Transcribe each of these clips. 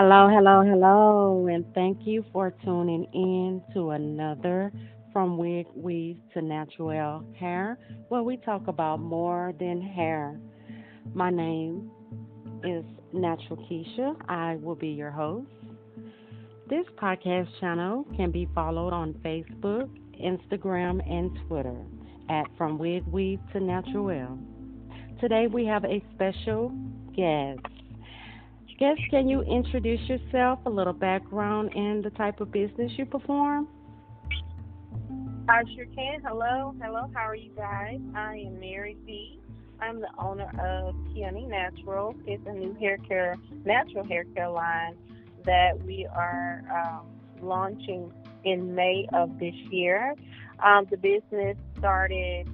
Hello, hello, hello, and thank you for tuning in to another From Wig Weave to Natural Hair, where we talk about more than hair. My name is Natural Keisha. I will be your host. This podcast channel can be followed on Facebook, Instagram, and Twitter at From Wig Weave to Natural. Today we have a special guest guess can you introduce yourself, a little background, and the type of business you perform? I sure can. Hello, hello. How are you guys? I am Mary B. I'm the owner of Kiani Natural. It's a new hair care, natural hair care line that we are um, launching in May of this year. Um, the business started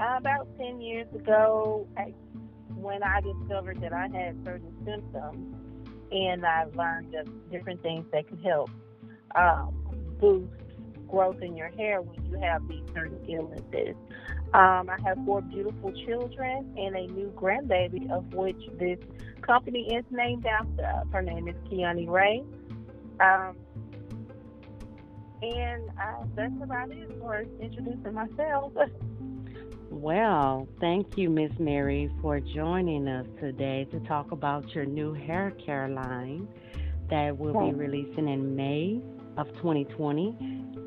uh, about 10 years ago when I discovered that I had certain symptoms, and I learned of different things that could help um, boost growth in your hair when you have these certain illnesses. Um, I have four beautiful children and a new grandbaby, of which this company is named after. Her name is Kiani Ray. Um, and uh, that's about it for introducing myself. Well, thank you, Miss Mary, for joining us today to talk about your new hair care line that will be releasing in May of 2020.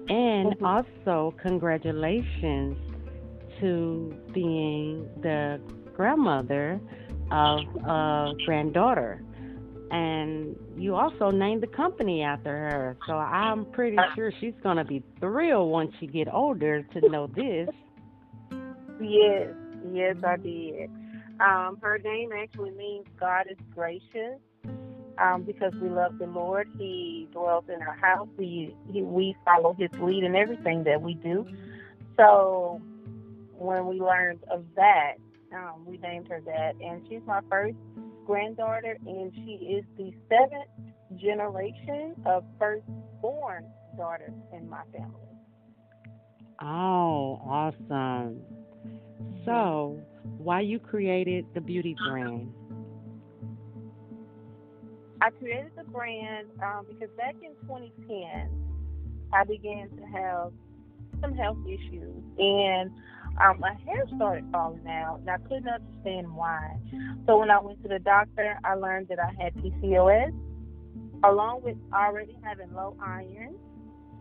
And mm-hmm. also, congratulations to being the grandmother of a granddaughter. And you also named the company after her. So I'm pretty sure she's going to be thrilled once she get older to know this. Yes, yes, I did. Um, her name actually means God is gracious. Um, because we love the Lord, He dwells in our house. We he, we follow His lead in everything that we do. So when we learned of that, um, we named her that, and she's my first granddaughter, and she is the seventh generation of firstborn daughters in my family. Oh, awesome! So, why you created the beauty brand? I created the brand um, because back in 2010, I began to have some health issues, and um, my hair started falling out, and I couldn't understand why. So when I went to the doctor, I learned that I had PCOS, along with already having low iron,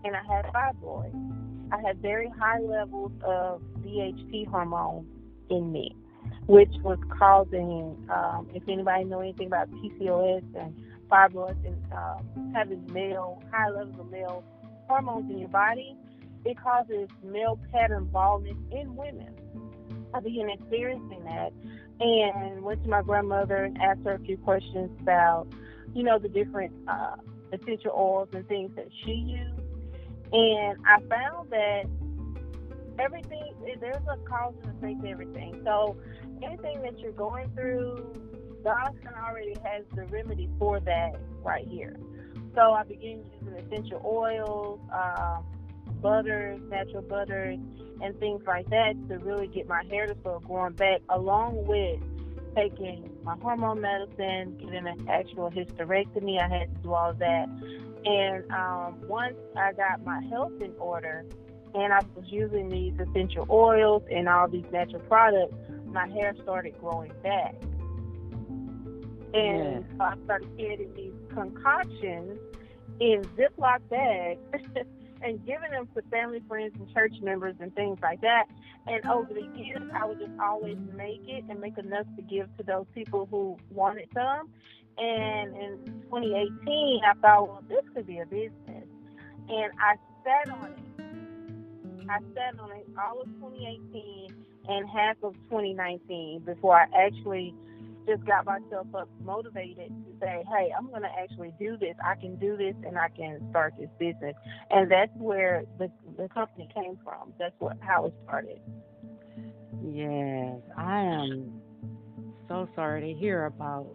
and I had fibroids. I had very high levels of DHT hormone in me, which was causing, um, if anybody know anything about PCOS and fibroids and um, having male, high levels of male hormones in your body, it causes male pattern baldness in women. I began experiencing that and went to my grandmother and asked her a few questions about, you know, the different uh, essential oils and things that she used and I found that everything, there's a cause and effect to everything. So anything that you're going through, God already has the remedy for that right here. So I began using essential oils, um, butters, natural butters, and things like that to really get my hair to start growing back, along with taking my hormone medicine, getting an actual hysterectomy. I had to do all that. And um, once I got my health in order and I was using these essential oils and all these natural products, my hair started growing back. And yeah. I started getting these concoctions in Ziploc bags and giving them to family, friends, and church members and things like that. And over the years, I would just always make it and make enough to give to those people who wanted some. And in 2018, I thought, well, this could be a business. And I sat on it. I sat on it all of 2018 and half of 2019 before I actually just got myself up motivated to say, hey, I'm going to actually do this. I can do this and I can start this business. And that's where the, the company came from. That's what how it started. Yes, I am so sorry to hear about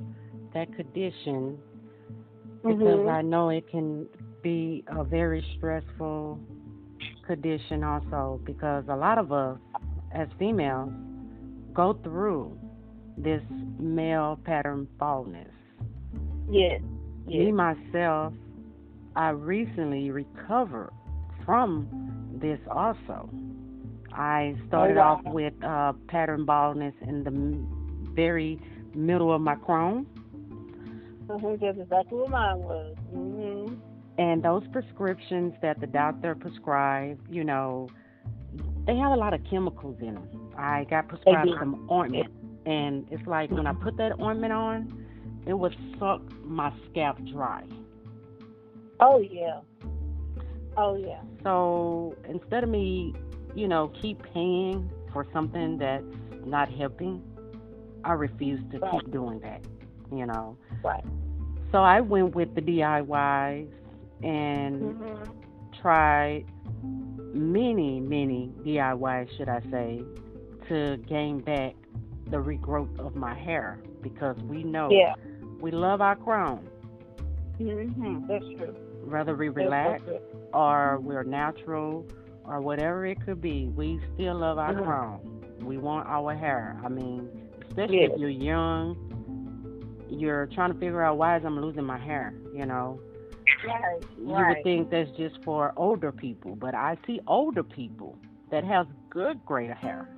that condition because mm-hmm. I know it can be a very stressful condition also because a lot of us as females go through this male pattern baldness. Yes. me myself, I recently recovered from this also. I started Oh, wow. off with uh, pattern baldness in the m- very middle of my crown, Mhm, That's exactly what mine was. Mhm. and those prescriptions that the doctor prescribed, you know, they have a lot of chemicals in them. I got prescribed some ointment, and it's like when I put that ointment on, it would suck my scalp dry. Oh yeah. Oh yeah. So instead of me, you know, keep paying for something that's not helping, I refuse to Right. keep doing that, you know. Right. So I went with the DIYs and Mhm. tried many, many DIYs, should I say, to gain back the regrowth of my hair because we know Yeah. we love our crown, Mm-hmm. That's true. whether we relax or we're natural or whatever it could be, we still love our Mhm. crown. We want our hair. I mean, especially Yes. if you're young, you're trying to figure out why is I'm losing my hair, you know. Right. You would think that's just for older people, but I see older people that have good gray hair,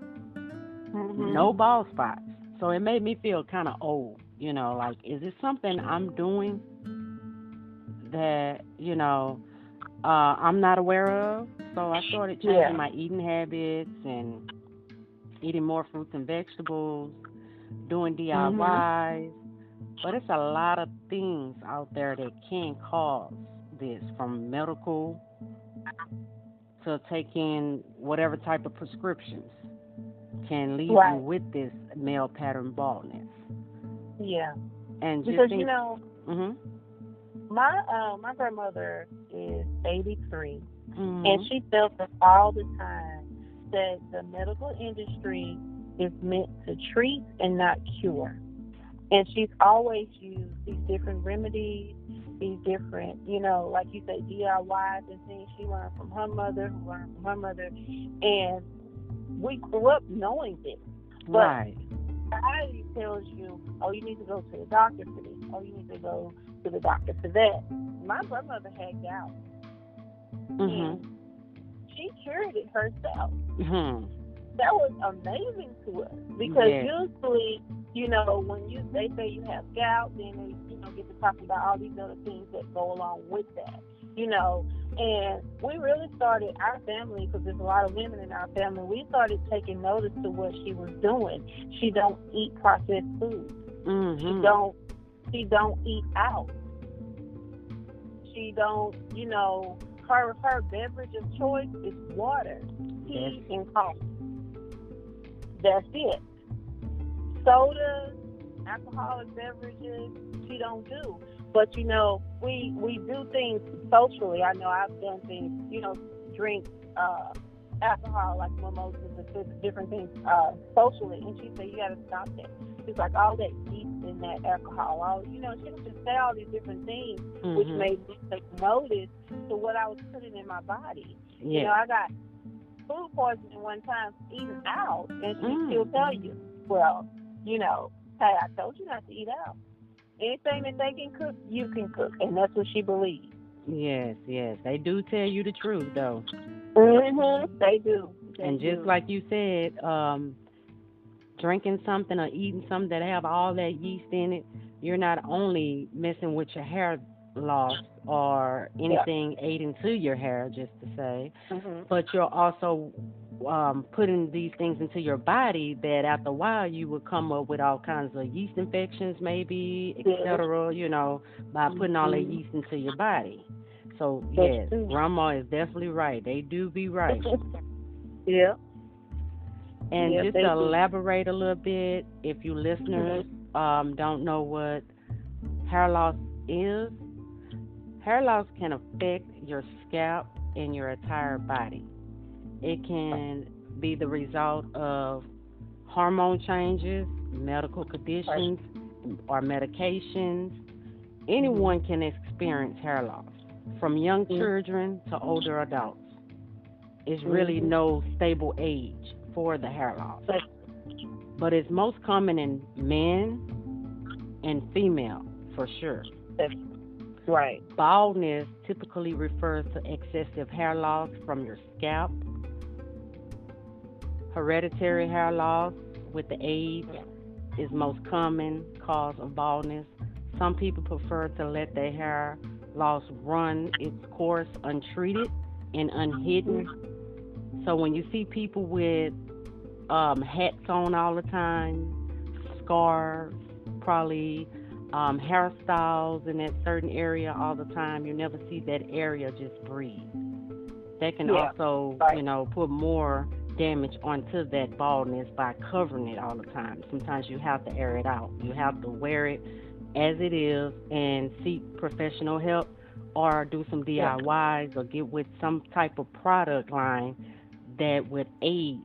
Mhm. no bald spots. So it made me feel kind of old, you know, like is it something I'm doing that, you know, uh, I'm not aware of? So I started changing Yeah. my eating habits and eating more fruits and vegetables, doing Mm-hmm. DIYs. But it's a lot of things out there that can cause this, from medical to taking whatever type of prescriptions can leave Right. you with this male pattern baldness. Yeah. And just Because think, you know, mm-hmm. my uh, my grandmother is 83, mhm, and she tells us all the time that the medical industry is meant to treat and not cure. And she's always used these different remedies, these different, you know, like you say, DIYs and things she learned from her mother, who learned from her mother. And we grew up knowing this. but- right, Society tells you, oh, you need to go to the doctor for this. Oh, you need to go to the doctor for that. My grandmother had gout. Mm-hmm. And she cured it herself. Mm-hmm. That was amazing to us because Yes. usually, you know, when you they say you have gout, then they you know get to talking about all these other things that go along with that, you know. And we really started our family because there's a lot of women in our family. We started taking notice to what she was doing. She don't eat processed food. She mhm, don't she don't eat out. She don't, you know, her her beverage of choice is water, tea, and coffee. That's it. Sodas, alcoholic beverages, she don't do. But you know, we we do things socially. I know I've done things, you know, drink uh alcohol like mimosas and different things uh socially and she said you gotta stop that. She's like all that yeast in that alcohol, all you know, she would just say all these different things which mhm. made me take notice to what I was putting in my body. You know, I got food poisoning one time eating out, and she Mm. still tell you, well, you know, hey, I told you not to eat out. Anything that they can cook, you can cook, and that's what she believes. yes, yes. They do tell you the truth though. Mm-hmm. They do. They And just do. like you said, um, drinking something or eating something that have all that yeast in it, you're not only messing with your hair loss or anything aiding to your hair, just to say, Mhm. but you're also um, putting these things into your body that after a while you would come up with all kinds of yeast infections, maybe, etc. You know, by putting all that Mhm. yeast into your body. So That's yes, true. grandma is definitely right. They do be right. yeah. And Yes, just to do. elaborate a little bit, if you listeners um, don't know what hair loss is, hair loss can affect your scalp and your entire body. It can be the result of hormone changes, medical conditions, or medications. Anyone can experience hair loss, from young Mhm. children to older adults. It's really Mhm. no stable age for the hair loss, But- but it's most common in men and female for sure. Right. Baldness typically refers to excessive hair loss from your scalp. Hereditary hair loss with the age is most common cause of baldness. Some people prefer to let their hair loss run its course untreated and unhidden. So when you see people with um, hats on all the time, scarves, probably um, hairstyles in that certain area all the time, you never see that area just breathe. That can Yeah, also, right. you know, put more damage onto that baldness by covering it all the time. Sometimes you have to air it out. You have to wear it as it is and seek professional help or do some DIYs or get with some type of product line that would aid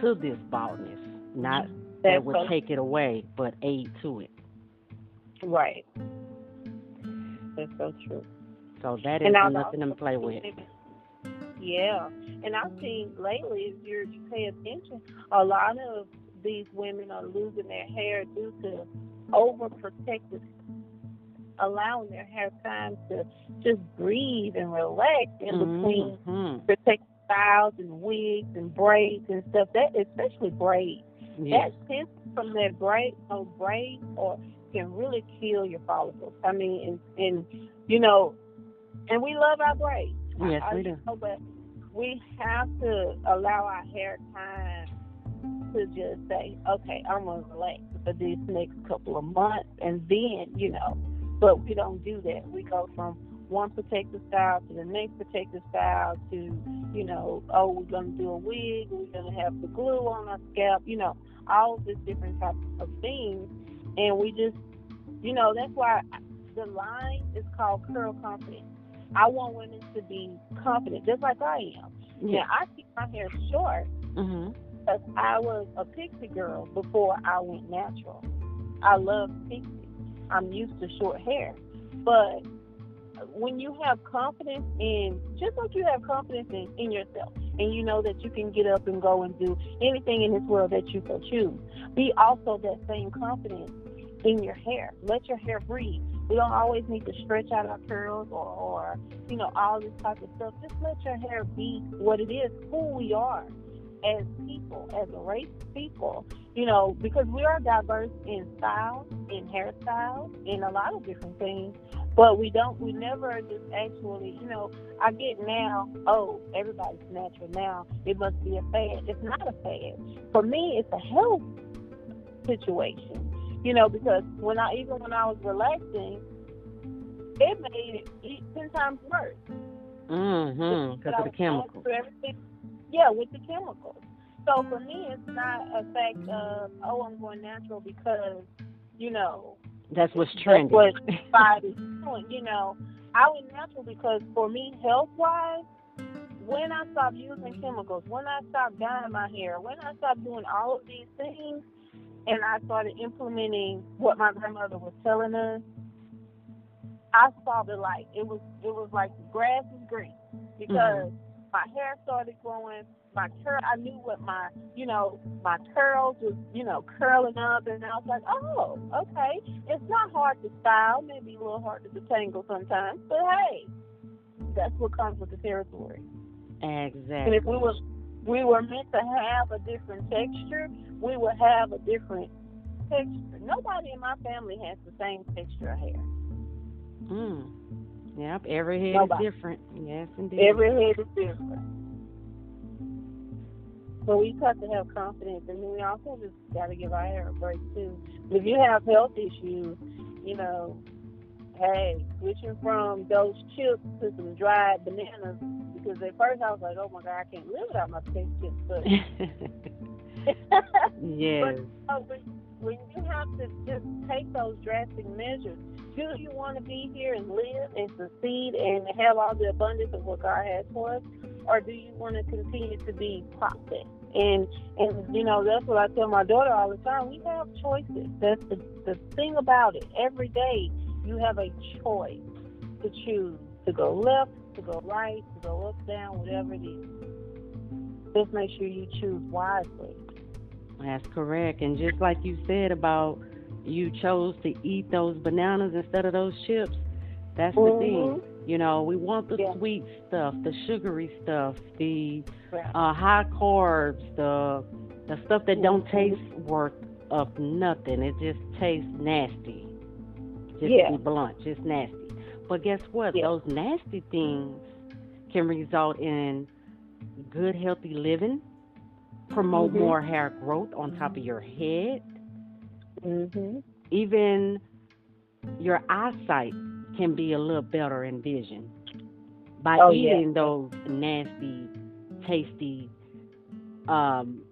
to this baldness. Not that would take it away, but aid to it. Right. That's so true. So that is nothing to play with. Yeah, and I've seen lately, if you're, you pay attention, a lot of these women are losing their hair due to overprotective, allowing their hair time to just breathe and relax in between Mhm. protective styles and wigs and braids and stuff. That especially braids. Yes. That tends from that braid, or braids, or can really kill your follicles. I mean, and, and you know, and we love our braids. Yes, I, we do. know, but we have to allow our hair time to just say, okay, I'm gonna relax for these next couple of months, and then you know. But we don't do that. We go from one protective style to the next protective style to, you know, oh, we're gonna do a wig, we're gonna have the glue on our scalp, you know, all of these different types of things, and we just, you know, that's why the line is called curl confidence. I want women to be confident, just like I am. Yeah. Now, I keep my hair short Mhm. because I was a pixie girl before I went natural. I love pixie. I'm used to short hair. But when you have confidence in, just like you have confidence in, in yourself, and you know that you can get up and go and do anything in this world that you so choose, be also that same confidence in your hair. Let your hair breathe. We don't always need to stretch out our curls or, or you know, all this type of stuff. Just let your hair be what it is, who we are as people, as a race people, you know, because we are diverse in style, in hairstyles, in a lot of different things. But we don't, we never just actually, you know, I get now, oh, everybody's natural now. It must be a fad. It's not a fad. For me, it's a health situation, you know, because when I, even when I was relaxing, it made it 10 times worse. Mm Mhm. Because of the I was going chemicals. Yeah, with the chemicals. So for me, it's not a fact of oh, I'm going natural because you know That's what's that's trending. what society's doing. You know, I went natural because for me, health wise, when I stopped using chemicals, when I stopped dyeing my hair, when I stopped doing all of these things, and I started implementing what my grandmother was telling us, I saw the light. It was it was like the grass is green because mm-hmm. my hair started growing. My curl, I knew what my, you know, my curls was, you know, curling up, and I was like, oh, okay. It's not hard to style, maybe a little hard to detangle sometimes, but hey, that's what comes with the territory. Exactly. And if we were we were meant to have a different texture, we would have a different texture. Nobody in my family has the same texture of hair. Mm. Yep. Every head Nobody. is different. Yes, indeed. Every head is different. But we have to have confidence, and then we also just got to give our hair a break too. If you have health issues, you know, hey, switching from those chips to some dried bananas. Because at first I was like, oh my god, I can't live without my potato chips. But yes. Uh, when, when you have to just take those drastic measures, do you want to be here and live and succeed and have all the abundance of what God has for us, or do you want to continue to be processed? And and you know that's what I tell my daughter all the time. We have choices. That's the the thing about it. Every day you have a choice to choose to go left, to go right, to go up, down, whatever it is. Just make sure you choose wisely. That's correct. And just like you said about you chose to eat those bananas instead of those chips, That's the Mhm. thing. You know, we want the Yeah. sweet stuff, the sugary stuff, the Right. uh, high carbs, the the stuff that don't Mhm. taste worth of nothing. It just tastes nasty. Just Yeah. be blunt, just nasty. But guess what? Yeah. Those nasty things can result in good, healthy living, promote Mhm. more hair growth on top of your head, Mhm. even your eyesight can be a little better in vision by Oh, yeah. eating those nasty, tasty, um,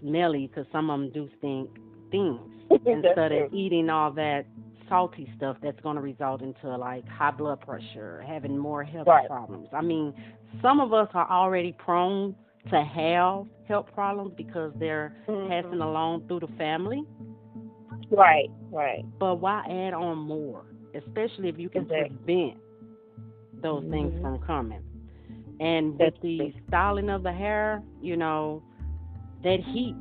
smelly, because some of them do stink things instead of eating all that salty stuff that's going to result into like high blood pressure, having more health Right. problems. I mean, some of us are already prone to have health problems because they're Mhm. passing along through the family. Right, right. But why add on more, especially if you can Exactly. prevent those things Mhm. from coming? And That's with the true. styling of the hair, you know, that heat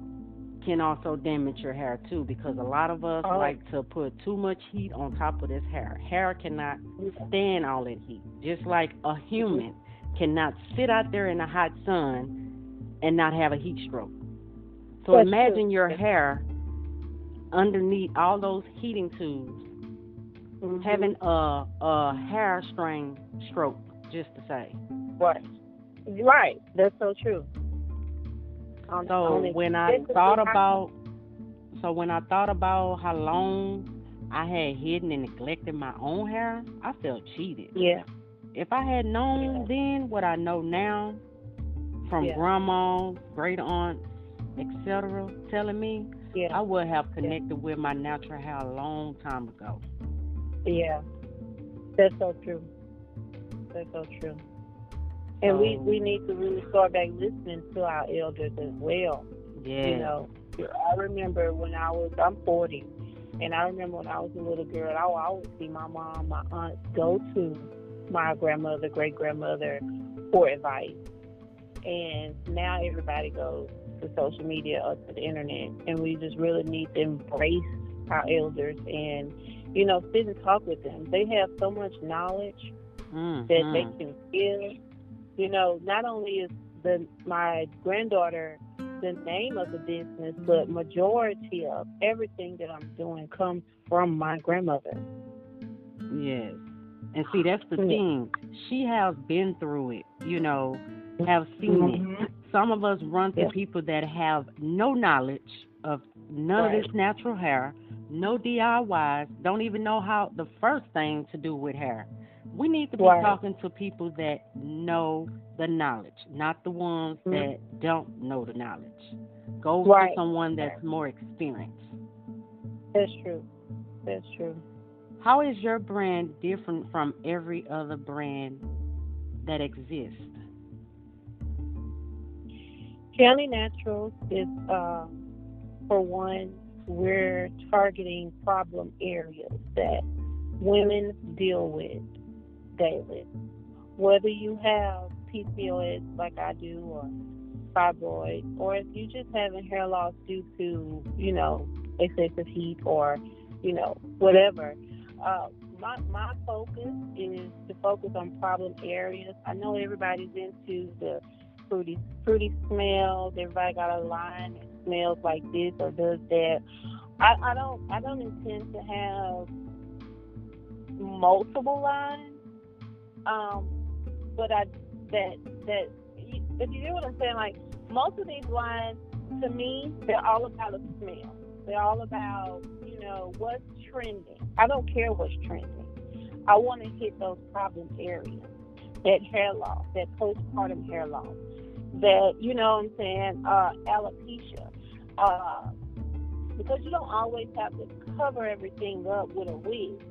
can also damage your hair too because a lot of us Oh. like to put too much heat on top of this hair. Hair cannot stand all that heat. Just like a human cannot sit out there in the hot sun and not have a heat stroke. So That's imagine true. your hair underneath all those heating tubes Mhm. having a a hair strain stroke, just to say. right, right. That's so true. On- So on when I thought about so when I thought about how long I had hidden and neglected my own hair, I felt cheated. yeah, If I had known Yeah. then what I know now from Yeah. grandma, great aunts, etc., telling me, yeah, I would have connected with my natural hair a long time ago. yeah. That's so true. That's so true. And we we need to really start back listening to our elders as well. Yeah. You know, I remember when I was I'm 40, and I remember when I was a little girl, I would always see my mom, my aunt go to my grandmother, great grandmother for advice. And now everybody goes to social media or to the internet, and we just really need to embrace our elders and you know sit and talk with them. They have so much knowledge mm-hmm. that they can give. You know, not only is the my granddaughter the name of the business, but majority of everything that I'm doing comes from my grandmother. Yes. And see, that's the thing. She has been through it, you know, have seen it. Some of us run to Yeah. people that have no knowledge of none of this natural hair, no DIYs, don't even know how the first thing to do with hair. We need to be Right. talking to people that know the knowledge, not the ones Mhm. that don't know the knowledge. Go Right. to someone that's more experienced. That's true. That's true. How is your brand different from every other brand that exists? Kiani Naturals is, uh, for one, we're targeting problem areas that women deal with daily. Whether you have PCOS like I do, or fibroids, or if you just having hair loss due to, you know, excessive heat or, you know, whatever. Uh, my my focus is to focus on problem areas. I know everybody's into the fruity fruity smells. Everybody got a line that smells like this or does that. I, I don't I don't intend to have multiple lines. Um, but I that that if you get what I'm saying, like most of these lines to me, they're all about a smell. They're all about, you know, what's trending. I don't care what's trending. I want to hit those problem areas. That hair loss, that postpartum hair loss, that, you know what I'm saying, uh, alopecia. Uh, because you don't always have to cover everything up with a wig.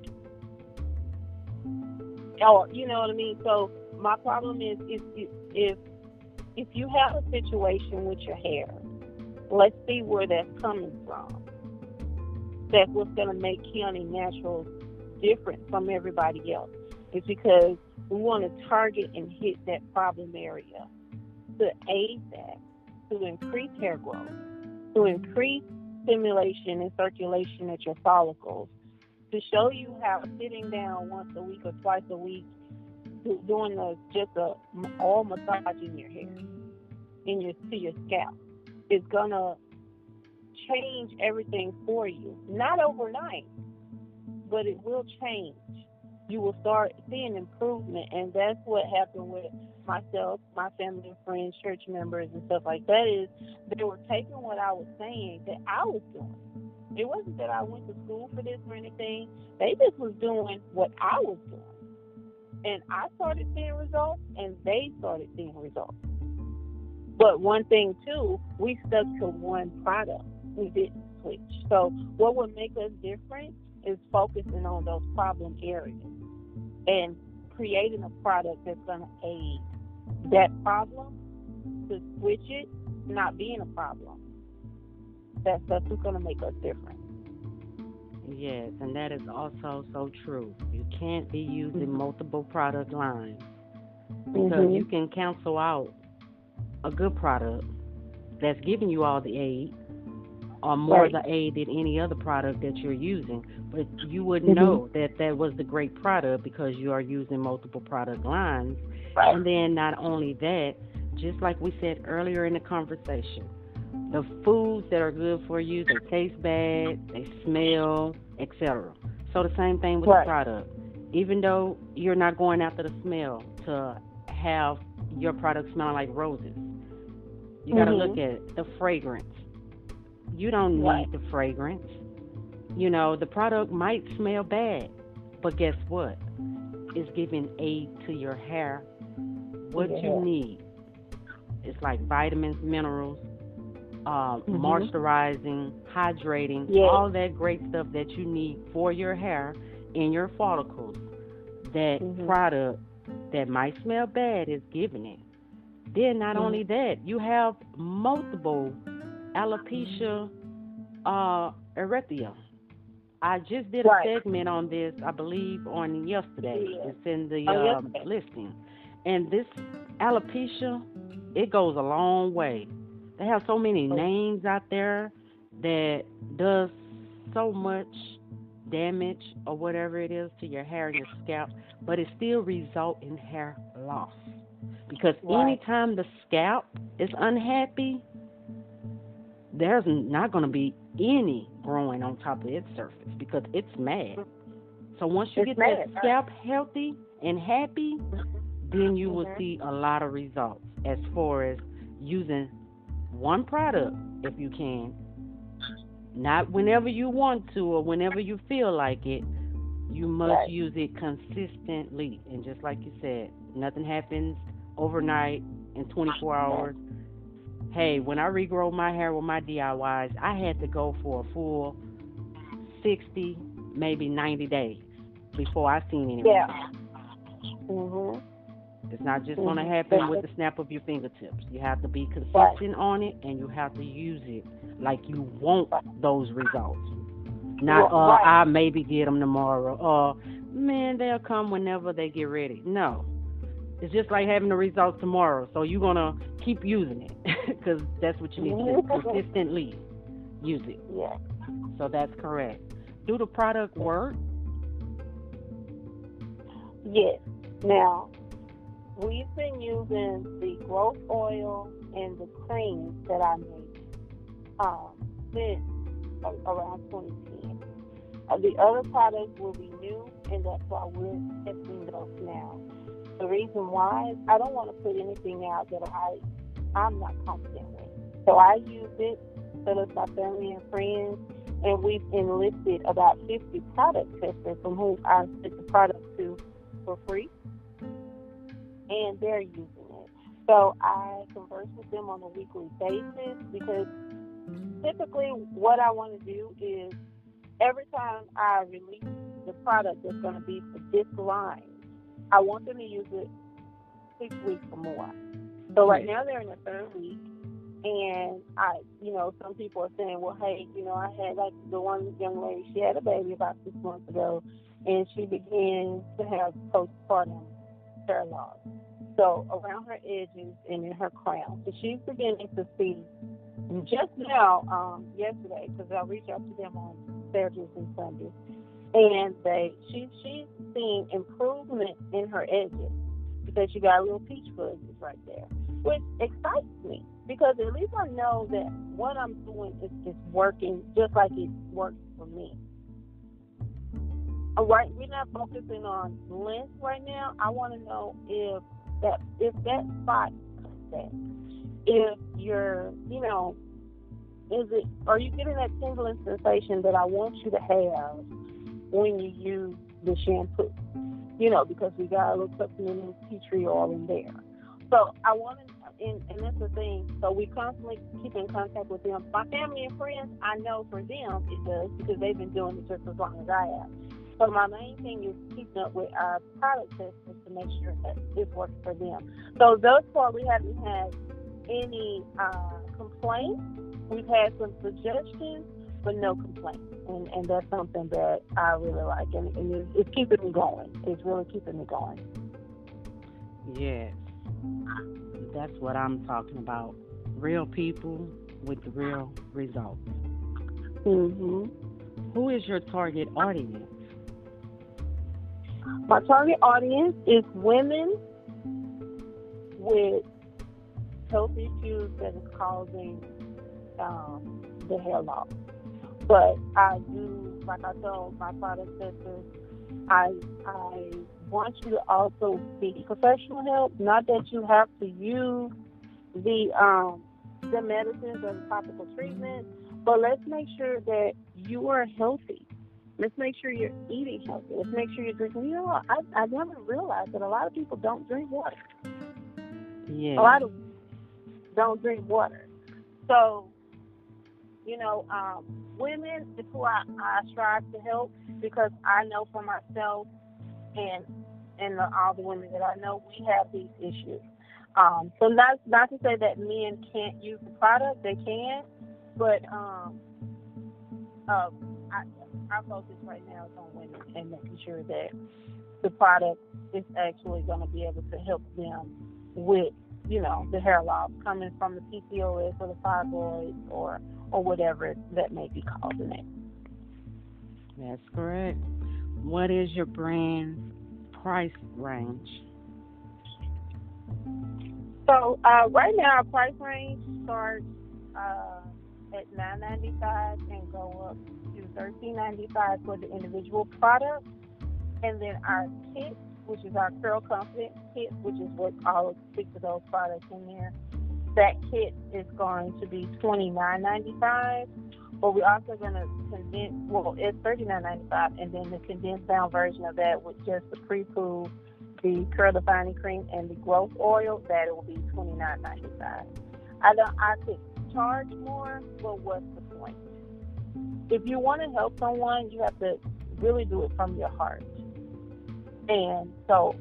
Or, you know what I mean? So my problem is if, if, if you have a situation with your hair, let's see where that's coming from. That's what's going to make Kiani Naturals different from everybody else. It's because we want to target and hit that problem area to aid that, to increase hair growth, to increase stimulation and circulation at your follicles, to show you how sitting down once a week or twice a week, doing just a all massaging your hair in your to your scalp is gonna change everything for you. Not overnight, but it will change. You will start seeing improvement, and that's what happened with myself, my family and friends, church members, and stuff like that. Is they were taking what I was saying that I was doing. It wasn't that I went to school for this or anything. They just was doing what I was doing. And I started seeing results, and they started seeing results. But one thing too, we stuck to one product. We didn't switch. So what would make us different is focusing on those problem areas and creating a product that's going to aid that problem to switch it not being a problem. That's that's what's going to make us different. Yes, and that is also so true. You can't be using mm-hmm. multiple product lines because mm-hmm. you can cancel out a good product that's giving you all the aid or more right. the aid than any other product that you're using. But you wouldn't mm-hmm. know that that was the great product because you are using multiple product lines. Right. And then not only that, just like we said earlier in the conversation, the foods that are good for you, they taste bad, they smell, etc. So the same thing with right. the product. Even though you're not going after the smell to have your product smelling like roses, you got to mm-hmm. look at the fragrance. You don't need right. the fragrance. You know, the product might smell bad, but guess what? It's giving aid to your hair. What yeah. you need. It's like vitamins, minerals, uh, mm-hmm. moisturizing, hydrating, yes. all that great stuff that you need for your hair and your follicles. That mm-hmm. product that might smell bad is giving it. Then not mm-hmm. only that, you have multiple alopecia uh, erythema. I just did a right. segment on this, I believe, on yesterday. It's in the oh, um, listing. And this alopecia, it goes a long way. They have so many oh. names out there that does so much damage or whatever it is to your hair and your scalp, but it still result in hair loss. Because right. anytime the scalp is unhappy, there's not going to be any growing on top of its surface because it's mad. So once you it's get mad. that scalp healthy and happy, then you will mm-hmm. see a lot of results as far as using one product if you can. Not whenever you want to or whenever you feel like it. You must right. use it consistently. And just like you said, nothing happens overnight in 24 hours. Hey, when I regrow my hair with my DIYs, I had to go for a full 60, maybe 90 days before I seen anything. Yeah. Mhm. It's not just going to mm-hmm. happen with the snap of your fingertips. You have to be consistent on it, and you have to use it like you want those results. Not, uh, I maybe get them tomorrow, or man, they'll come whenever they get ready. No, it's just like having the results tomorrow. So you're gonna keep using it because that's what you need to do consistently. Use it. Yeah. So that's correct. Do the product work? Yes. Now, we've been using the growth oil and the cream that I made um, since around 2010. Uh, the other products will be new, and that's why we're testing those now. The reason why I don't want to put anything out that I I'm not confident with. So I use it, so does my family and friends, and we've enlisted about 50 product testers from whom I sent the product to for free and they're using it. So I converse with them on a weekly basis because typically what I want to do is every time I release the product that's going to be for this line, I want them to use it six weeks or more. So right now they're in the third week, and I, you know, some people are saying, well, hey, you know, I had like the one young lady, she had a baby about six months ago, and she began to have postpartum hair loss. So around her edges and in her crown. So she's beginning to see just now, um, yesterday, because I reach out to them on Saturdays and Sundays. And they she she's seeing improvement in her edges because she got little peach fuzzies right there, which excites me because at least I know that what I'm doing is, is working just like it works for me. All right, we're not focusing on length right now. I want to know if that if that spot that if you're you know is it are you getting that tingling sensation that I want you to have when you use the shampoo? You know, because we got a little supplemental tea tree oil in there. So I want to, and, and that's the thing. So we constantly keep in contact with them. My family and friends, I know for them it does because they've been doing it just as long as I have. So my main thing is keeping up with our product testers to make sure that it works for them. So thus far, we haven't had any uh, complaints. We've had some suggestions, but no complaints. And, and that's something that I really like. And, and it's, it's keeping me going. It's really keeping me going. Yes. That's what I'm talking about. Real people with real results. Mm-hmm. Who is your target audience? My target audience is women with health issues that is causing um, the hair loss. But I do, like I told my product testers, I I want you to also seek professional help. Not that you have to use the um, the medicines or the topical treatment, but let's make sure that you are healthy. Let's make sure you're eating healthy. Let's make sure you're drinking. You know, I I never realized that a lot of people don't drink water. Yeah. A lot of don't drink water. So, you know, um, women is who I, I strive to help because I know for myself and and the, all the women that I know, we have these issues. Um, so not not to say that men can't use the product, they can, but um, uh, I, our focus right now is on women and making sure that the product is actually going to be able to help them with you know, the hair loss coming from the PCOS or the fibroids or or whatever that may be causing it. That's correct. What is your brand's price range? So uh, right now, our price range starts uh, at nine ninety five and go up to thirteen ninety five for the individual product, and then our kit which is our Curl Confidence kit, which is what all six of those products in there. That kit is going to be twenty nine ninety five, but we're also going to condense. Well, it's thirty nine ninety five, and then the condensed down version of that with just the pre poo, the curl defining cream, and the growth oil. That it will be twenty nine ninety five. I don't. I could charge more, but what's the point? If you want to help someone, you have to really do it from your heart. And so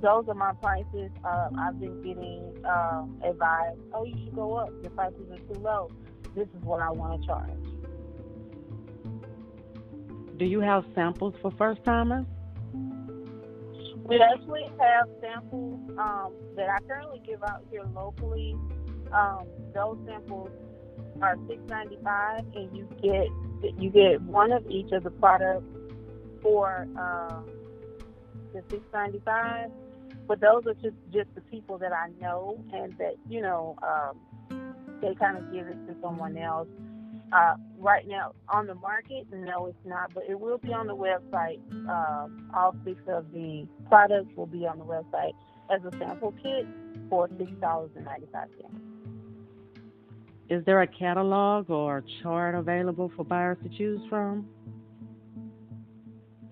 those are my prices. Uh, I've been getting um, advice, oh, you should go up. Your prices are too low. This is what I want to charge. Do you have samples for first timers? We actually have samples um, that I currently give out here locally. Um, those samples are six ninety five, and you get you get one of each of the products for um, the six ninety five. But those are just just the people that I know, and that you know um, they kind of give it to someone else. Uh, right now on the market, no, it's not, but it will be on the website. Um, all six of the products will be on the website as a sample kit for six dollars and ninety five cents. Is there a catalog or chart available for buyers to choose from?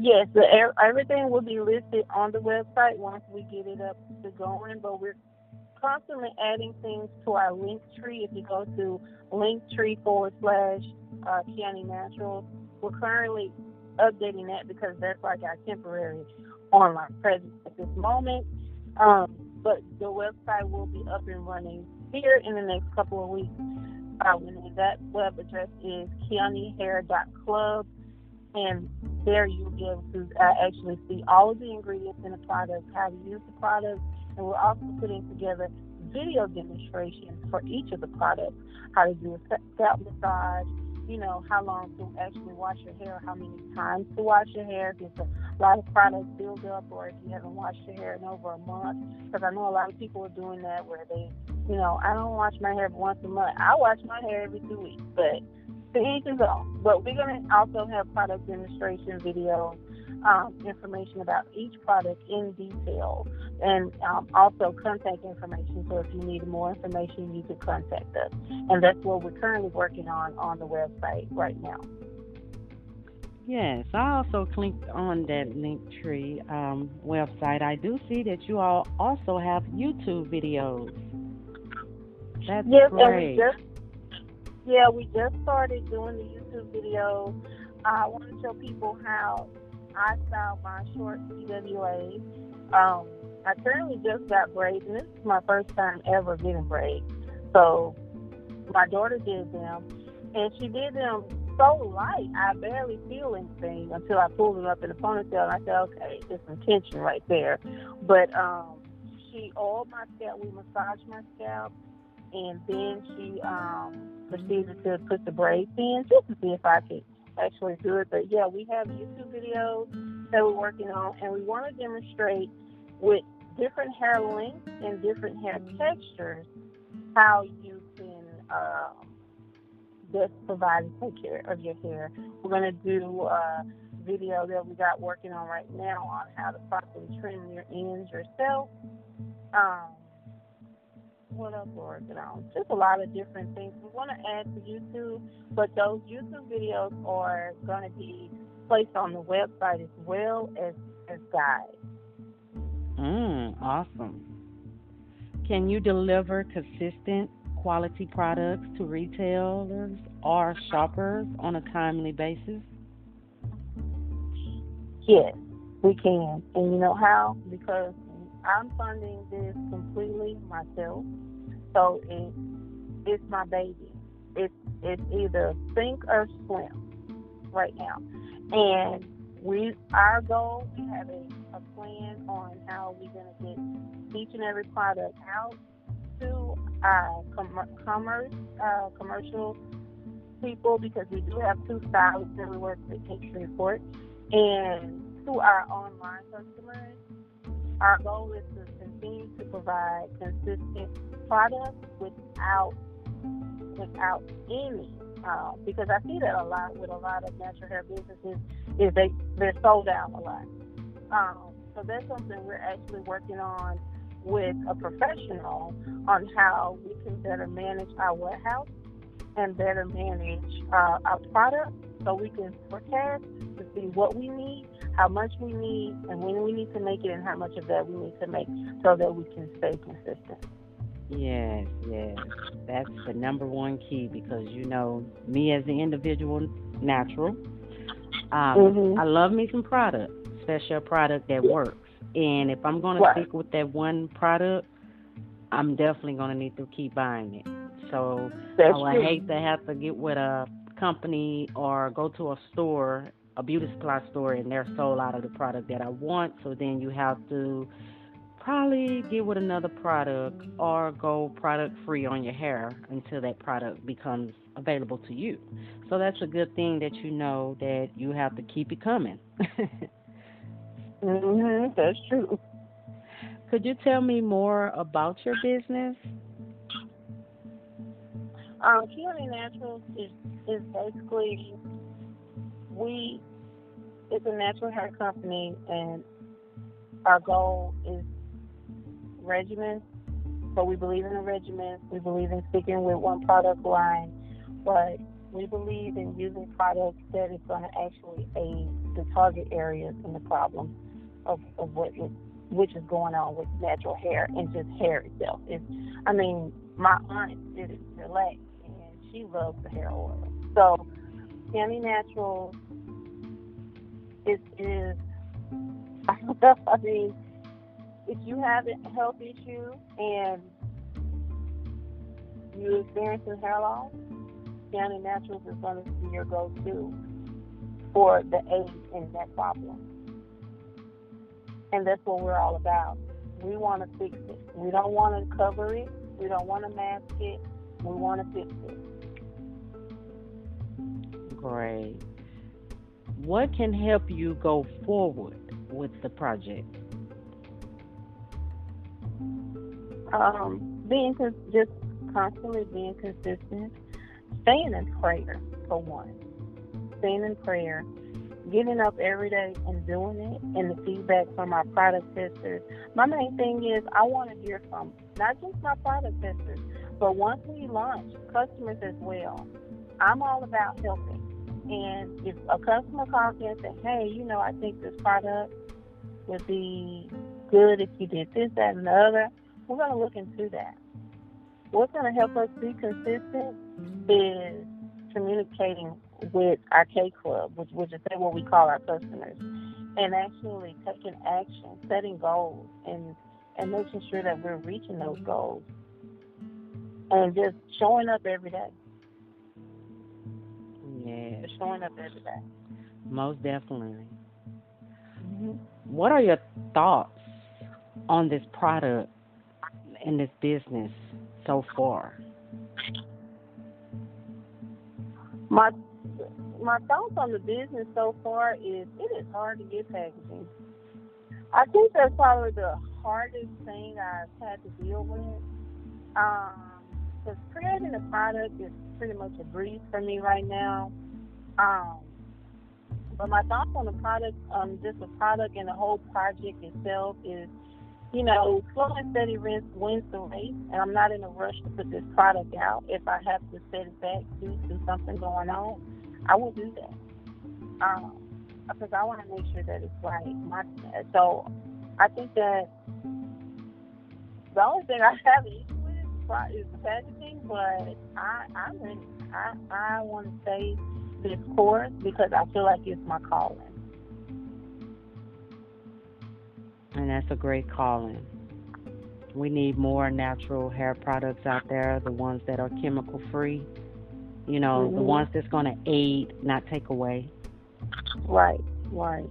Yes, the, everything will be listed on the website once we get it up to going, but we're constantly adding things to our link tree. If you go to linktree forward slash uh, Kiani Naturals, we're currently updating that because that's like our temporary online presence at this moment. Um, but the website will be up and running here in the next couple of weeks. Uh, that web address is kianihair.club and there you'll be able to uh, actually see all of the ingredients in the product, how to use the product, and we're also putting together video demonstrations for each of the products, how to do a scalp massage, you know, how long to actually wash your hair, how many times to wash your hair, if it's a lot of products build up, or if you haven't washed your hair in over a month. Because I know a lot of people are doing that where they, you know, I don't wash my hair once a month. I wash my hair every two weeks, but to each his own. But we're going to also have product demonstration videos um, information about each product in detail and um, also contact information. So if you need more information, you can contact us. And that's what we're currently working on on the website right now. Yes, I also clicked on that Linktree um, website. I do see that you all also have YouTube videos. That's yes, great. And we just, yeah, we just started doing the YouTube videos. I want to show people how I style my short TWAs. Um, I currently just got braids, and this is my first time ever getting braids. So my daughter did them, and she did them so light, I barely feel anything until I pulled them up in a ponytail. And I said, okay, there's some tension right there. But um, she oiled my scalp. We massaged my scalp, and then she um, proceeded to put the braids in just to see if I could actually do it. But yeah, we have YouTube videos that we're working on, and we want to demonstrate with different hair lengths and different hair textures how you can um, best provide and take care of your hair. We're going to do a video that we got working on right now on how to properly trim your ends yourself. Um, what else we're working on? Just a lot of different things. We want to add to YouTube, but those YouTube videos are going to be placed on the website as well as as guides. Mm, awesome. Can you deliver consistent quality products to retailers or shoppers on a timely basis? Yes, we can. And you know how? Because I'm funding this completely myself. So it, it's my baby. It's it's either sink or swim right now. And we our goal, we have a, a plan on how we're gonna get each and every product out to our com- commerce uh, commercial people because we do have two stylists that we work with H Report and to our online customers our goal is to continue to provide consistent products without without any uh, because I see that a lot with a lot of natural hair businesses is they they're sold out a lot. Um, so that's something we're actually working on with a professional on how we can better manage our warehouse and better manage uh, our product so we can forecast to see what we need, how much we need, and when we need to make it, and how much of that we need to make so that we can stay consistent. Yes, yes. That's the number one key because you know, me as an individual natural, um, Mhm. I love me some product, especially a product that works. And if I'm going Right. to stick with that one product, I'm definitely going to need to keep buying it. So I would hate to have to get with a company or go to a store, a beauty supply store, and they're sold out of the product that I want. So then you have to probably get with another product or go product free on your hair until that product becomes available to you. So that's a good thing that you know that you have to keep it coming. Mhm. That's true. Could you tell me more about your business? Um, Keoni Naturals is is basically we it's a natural hair company and our goal is regimens. So we believe in the regimens. We believe in sticking with one product line, but we believe in using products that is going to actually aid the target areas and the problems of, of what is, which is going on with natural hair and just hair itself. It's, I mean, my aunt did it relax and she loves the hair oil. So, Tammy Naturals is is I mean, if you have a health issue and you're experiencing hair loss, Tammy Naturals is going to be your go-to for the aid in that problem. And that's what we're all about. We want to fix it. We don't want to cover it. We don't want to mask it. We want to fix it. Great. What can help you go forward with the project? Um, being just constantly being consistent, staying in prayer for one, staying in prayer, getting up every day and doing it, and the feedback from our product testers. My main thing is I want to hear from not just my product testers, but once we launch, customers as well. I'm all about helping. And if a customer calls in and says, hey, you know, I think this product would be good if you did this, that, and the other, we're going to look into that. What's going to help us be consistent is communicating with our K Club, which, which is what we call our customers, and actually taking action, setting goals, and and making sure that we're reaching those goals, and just showing up every day. Just showing up every day. Most definitely. Mm-hmm. What are your thoughts on this product and this business so far? My my thoughts on the business so far is it is hard to get packaging. I think that's probably the hardest thing I've had to deal with. Um, because creating a product is pretty much a breeze for me right now. Um, but my thoughts on the product, um, just the product and the whole project itself is, you know, slow and steady wins, wins the race, and I'm not in a rush to put this product out. If I have to set it back due to something going on, I will do that. Um, because I want to make sure that it's right. My, so I think that the only thing I have issue with is packaging, but I I'm ready. I I want to stay this course because I feel like it's my calling. And that's a great calling. We need more natural hair products out there, the ones that are chemical free. You know, mm-hmm. the ones that's going to aid, not take away. Right, right.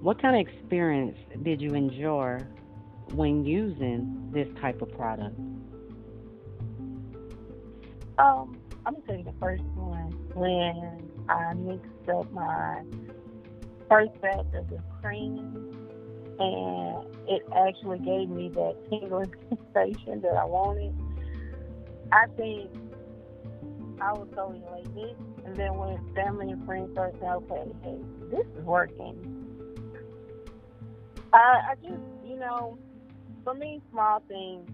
What kind of experience did you enjoy when using this type of product? Um, I'm gonna tell you the first one when I mixed up my first batch of the cream, and it actually gave me that tingling sensation that I wanted. I think I was so elated, and then when family and friends started saying, "Okay, hey, this is working," I, I just, you know, for me, small things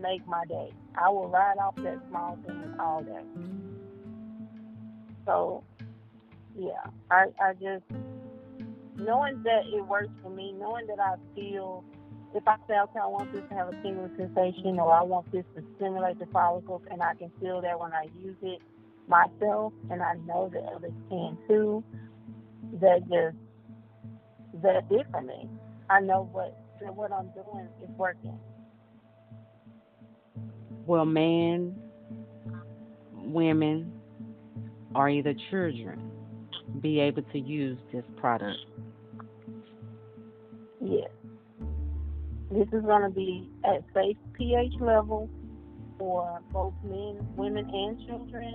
make my day. I will ride off that small thing all day. So, yeah, I, I just knowing that it works for me, knowing that I feel if I say, okay, I want this to have a tingling sensation, or I want this to stimulate the follicles, and I can feel that when I use it myself, and I know that others can too. That just that did for me. I know what that what I'm doing is working. Well, men, women, or either children be able to use this product? Yes. This is going to be at safe pH level for both men, women, and children.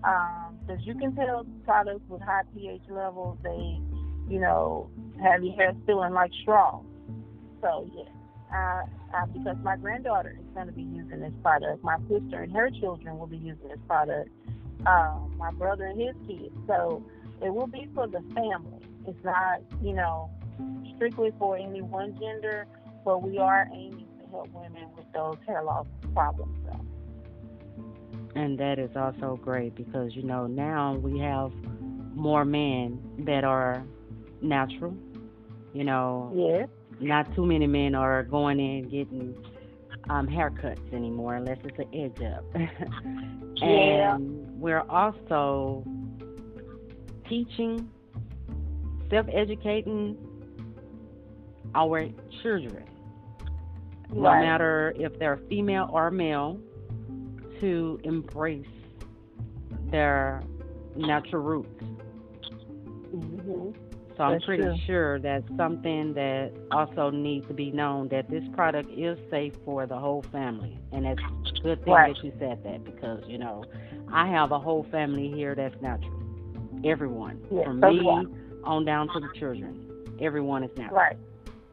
Because um, you can tell products with high pH levels, they, you know, have your hair feeling like straw. So, yes. Uh, because my granddaughter is going to be using this product. My sister and her children will be using this product. Uh, my brother and his kids. So it will be for the family. It's not, you know, strictly for any one gender, but we are aiming to help women with those hair loss problems. So. And that is also great because, you know, now we have more men that are natural, you know. Yes not too many men are going in getting um, haircuts anymore unless it's an edge up. and yeah. we're also teaching, self educating our children, right. no matter if they're female or male, to embrace their natural roots. Mm-hmm. So I'm That's pretty true. sure that's something that also needs to be known that this product is safe for the whole family. And it's a good thing right. that you said that because, you know, I have a whole family here that's natural. Everyone, Yeah, from so me on down to the children, everyone is natural. Right.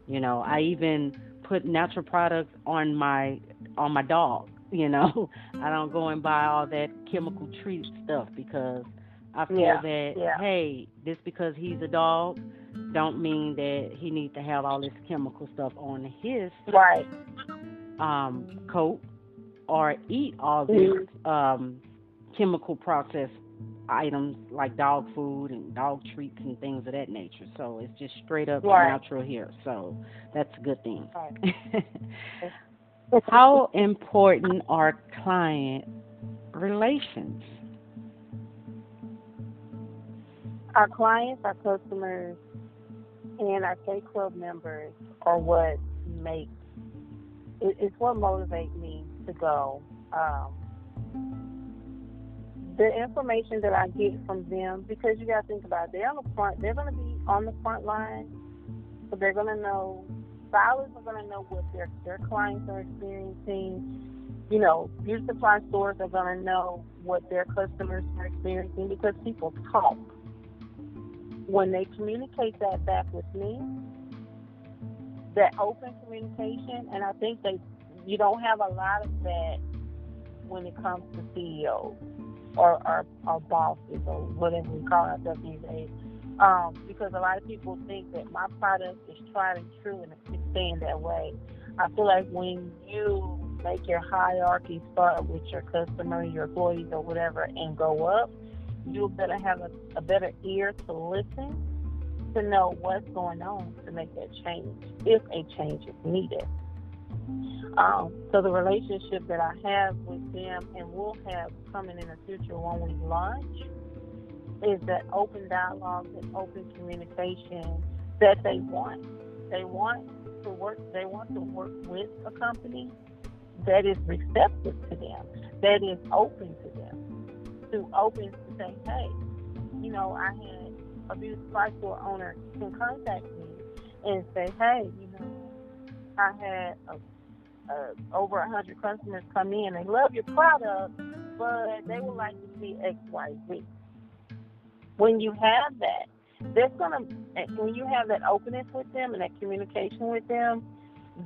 You know, I even put natural products on my on my dog. You know, I don't go and buy all that chemical treated stuff because I feel Yeah, that yeah. hey, just because he's a dog, don't mean that he needs to have all this chemical stuff on his Right. um, coat or eat all these um, chemical processed items like dog food and dog treats and things of that nature. So it's just straight up Right. natural here. So that's a good thing. Right. How important are client relations? Our clients, our customers, and our K Club members are what make it, it's what motivates me to go. Um, the information that I get from them, because you got to think about it, they're on the front. They're going to be on the front line, so they're going to know. Stylists are going to know what their their clients are experiencing. You know, beauty supply stores are going to know what their customers are experiencing because people talk when they communicate that back with me, that open communication, and I think they you don't have a lot of that when it comes to CEOs or or, or bosses or whatever we call ourselves these days. Um, because a lot of people think that my product is tried and true and it's staying that way. I feel like when you make your hierarchy start with your customer, your employees, or whatever, and go up, you better have a, a better ear to listen to know what's going on to make that change if a change is needed. Um, so the relationship that I have with them and will have coming in the future when we launch is that open dialogue, that open communication that they want. They want to work. They want to work with a company that is receptive to them, that is open to them, to open to say, hey, you know, I had a store owner can contact me and say, hey, you know, I had a, a, over a hundred customers come in. They love your product, but they would like to see X, Y, Z. When you have that, that's gonna when you have that openness with them and that communication with them,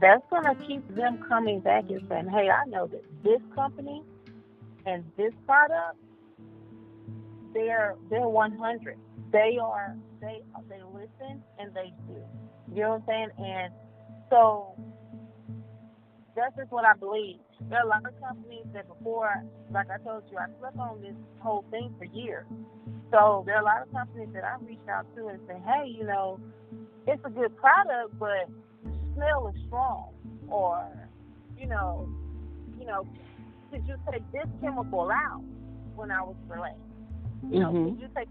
that's gonna keep them coming back and saying, "Hey, I know that this company and this product, they're they're 100. They are they they listen and they do. You know what I'm saying? And so that's just what I believe. There are a lot of companies that before, like I told you, I slept on this whole thing for years. So there are a lot of companies that I reached out to and say, hey, you know, it's a good product, but the smell is strong, or you know, you know, could you take this chemical out when I was relaxed? You know, Mhm. could you take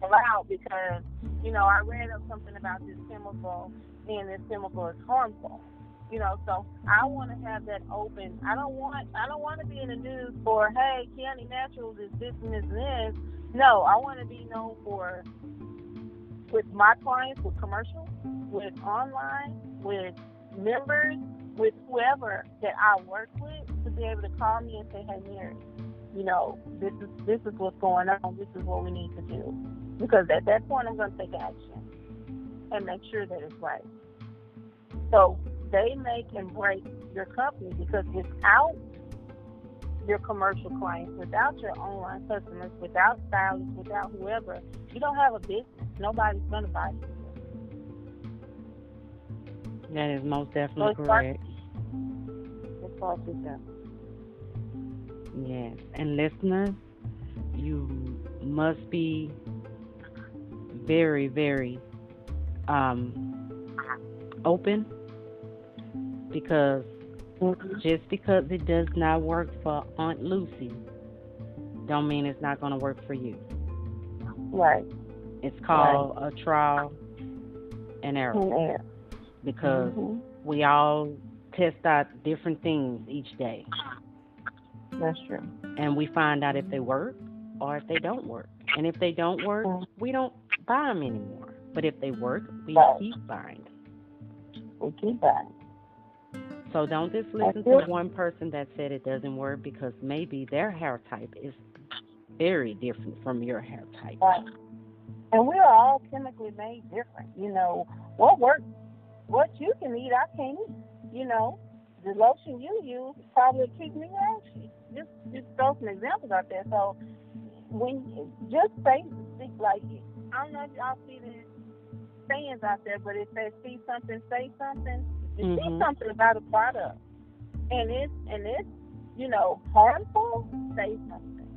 chemical out because you know I read up something about this chemical and this chemical is harmful. You know, so I want to have that open. I don't want I don't want to be in the news for hey, Keoni Naturals is this and this and this. No, I want to be known for with my clients, with commercial, with online, with members, with whoever that I work with to be able to call me and say, hey, Mary, you know, this is this is what's going on. This is what we need to do. Because at that point, I'm going to take action and make sure that it's right. So they make and break your company because without your commercial clients, without your online customers, without stylists, without whoever, you don't have a business. Nobody's going to buy you. That is most definitely like- correct. As far as it's done. Yes. And listeners, you must be very, very um, open because just because it does not work for Aunt Lucy, don't mean it's not going to work for you. Right. It's called a trial and error Yeah. because Mhm. we all test out different things each day That's true. and we find out if they work or if they don't work. And if they don't work, Mhm. we don't buy them anymore. But if they work, we Right. keep buying them. We keep that. So don't just listen to one person that said it doesn't work because maybe their hair type is very different from your hair type. Right. And we are all chemically made different. You know, what works, what you can eat, I can't eat. You know, the lotion you use probably keep me ashy. Just just throw some examples out there. So when just say speak like I don't know if y'all see the sayings out there, but it says see something, say something. Mm-hmm. see something about a product, and it's and it's you know harmful, say something.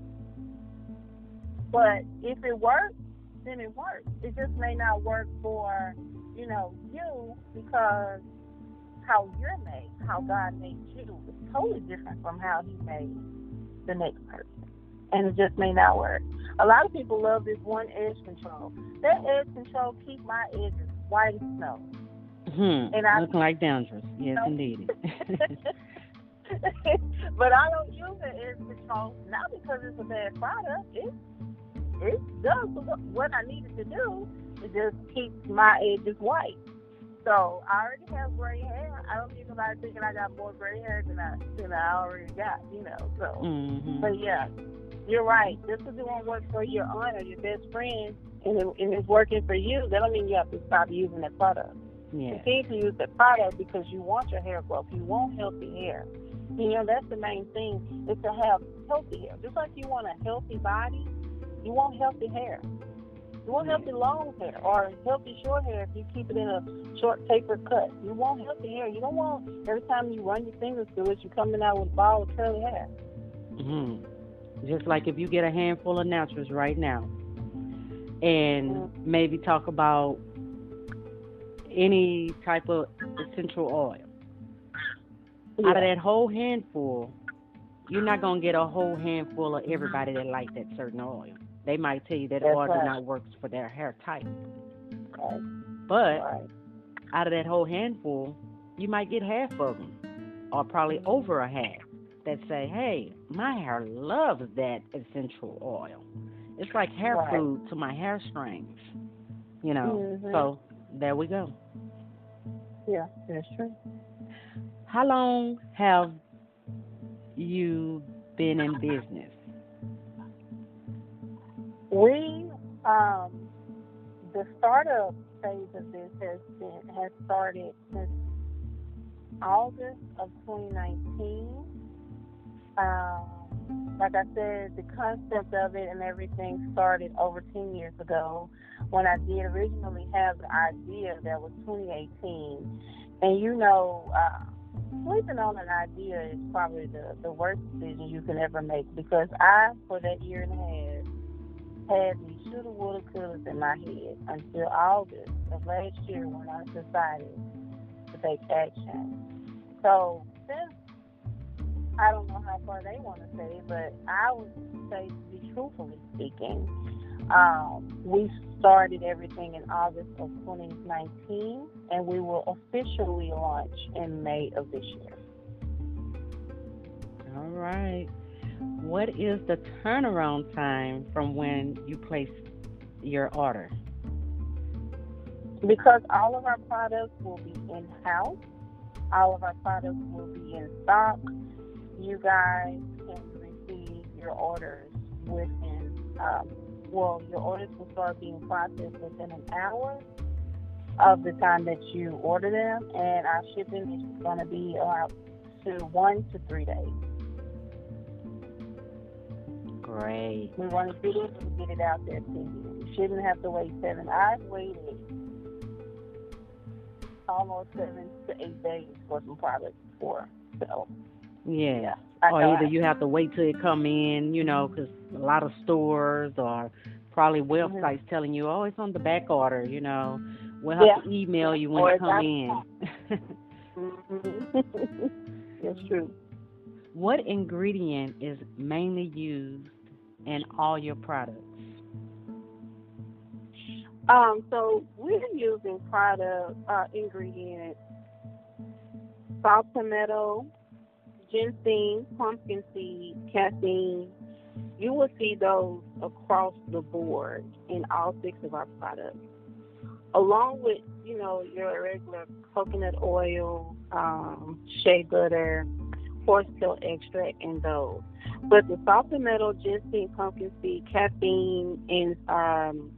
But if it works, then it works. It just may not work for you know you because how you're made, how God made you, is totally different from how He made the next person. And it just may not work. A lot of people love this one edge control. That edge control keep my edges white as snow. Hmm. And I looking like dandruff. Yes, know, indeed. but I don't use the edge control not because it's a bad product. It it does what I needed to do. It just keeps my edges white. So I already have gray hair. I don't need nobody thinking I got more gray hair than I than I already got, you know. So, mm-hmm. but yeah, you're right. Just because it won't work for your aunt or your best friend, and, it, and it's working for you, that don't mean you have to stop using that product. Yeah. Continue to use the product because you want your hair growth. You want healthy hair. You know that's the main thing is to have healthy hair. Just like you want a healthy body, you want healthy hair. You want healthy long hair or healthy short hair if you keep it in a short taper cut. You want healthy hair. You don't want every time you run your fingers through it, you're coming out with a ball of curly hair. Mm-hmm. Just like if you get a handful of naturals right now, and mm-hmm. maybe talk about any type of essential oil. Yeah. Out of that whole handful, you're not gonna get a whole handful of everybody that like that certain oil. They might tell you that That's oil right. not works for their hair type. Right. But right. out of that whole handful, you might get half of them, or probably over a half, that say, "Hey, my hair loves that essential oil. It's like hair right. food to my hair strings." You know. Mm-hmm. So there we go. Yeah, that's true. How long have you been in business? We, um, the startup phase of this has been has started since August of 2019. Um, like I said, the concept of it and everything started over 10 years ago when I did originally have the idea that was 2018. And you know, uh, sleeping on an idea is probably the, the worst decision you can ever make because I, for that year and a half, had these shoulda, woulda, couldas in my head until August of last year when I decided to take action. So since I don't know how far they want to say, but I would say, to be truthfully speaking, um, we started everything in August of 2019, and we will officially launch in May of this year. All right what is the turnaround time from when you place your order? Because all of our products will be in house, all of our products will be in stock. You guys can receive your orders within, um, well, your orders will start being processed within an hour of the time that you order them, and our shipping is going to be about to one to three days. Great. We want to do this and get it out there to you. You shouldn't have to wait seven. I've waited almost seven to eight days for some products before. So. Yeah. or either you have to wait till it come in, you know, because a lot of stores or probably mm-hmm. websites mm-hmm. telling you, oh, it's on the back order, you know. We'll have yeah. to email you when or it come in. mm-hmm. That's true. What ingredient is mainly used in all your products? Um, so we're using product uh, ingredients: saw palmetto, ginseng, pumpkin seed, caffeine. You will see those across the board in all six of our products, along with you know your regular coconut oil, um, shea butter, horse-tail extract, and those. But the saw palmetto, ginseng, pumpkin seed, caffeine, and um,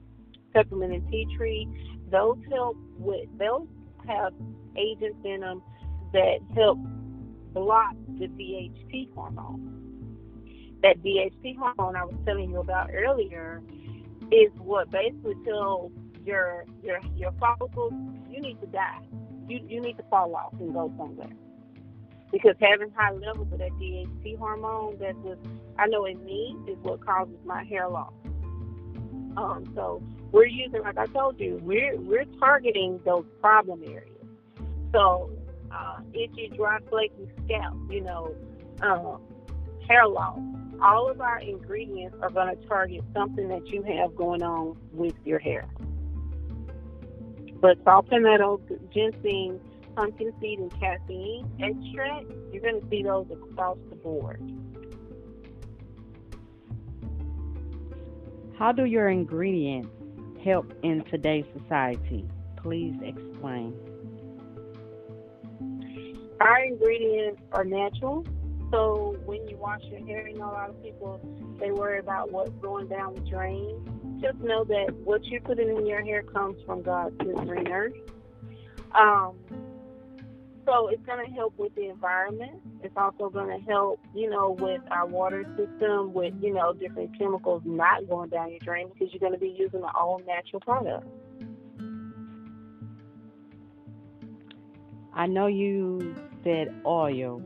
peppermint and tea tree. Those help with those have agents in them that help block the DHT hormone. That DHT hormone I was telling you about earlier is what basically tells your your your follicles you need to die. You you need to fall off and go somewhere. Because having high levels of that DHT hormone, that's what I know in me is what causes my hair loss. Um, so we're using, like I told you, we're we're targeting those problem areas. So uh, itchy, dry, flaky scalp, you know, uh, hair loss. All of our ingredients are going to target something that you have going on with your hair. But saw palmetto, ginseng, pumpkin seed, and caffeine extract, you're going to see those across the board. How do your ingredients help in today's society? Please explain. Our ingredients are natural. So when you wash your hair, you know, a lot of people they worry about what's going down the drain. Just know that what you're putting in your hair comes from God's good green earth. Um, so it's going to help with the environment. It's also going to help, you know, with our water system, with you know different chemicals not going down your drain because you're going to be using the all natural product. I know you said oil,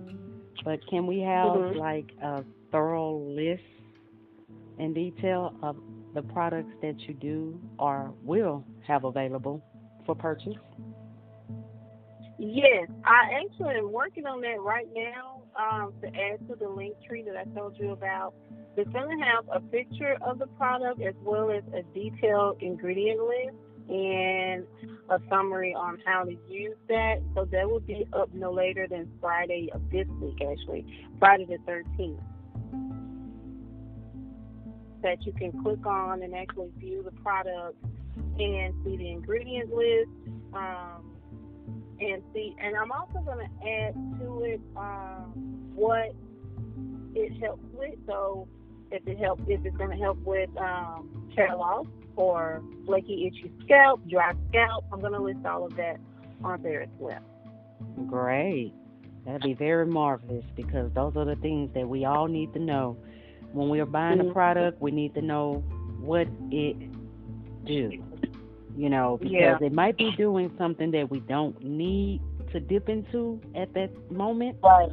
but can we have Mhm. like a thorough list in detail of the products that you do or will have available for purchase? Yes, I actually am working on that right now um, to add to the link tree that I told you about. It's going to have a picture of the product as well as a detailed ingredient list and a summary on how to use that. So that will be up no later than Friday of this week, actually, Friday the 13th. That you can click on and actually view the product and see the ingredient list. Um, and see, and I'm also going to add to it um, what it helps with. So if it helps, if it's going to help with um, hair loss or flaky, itchy scalp, dry scalp, I'm going to list all of that on there as well. Great. That'd be very marvelous because those are the things that we all need to know. When we are buying a Mhm. product, we need to know what it do. You know, because Yeah. it might be doing something that we don't need to dip into at that moment. Right.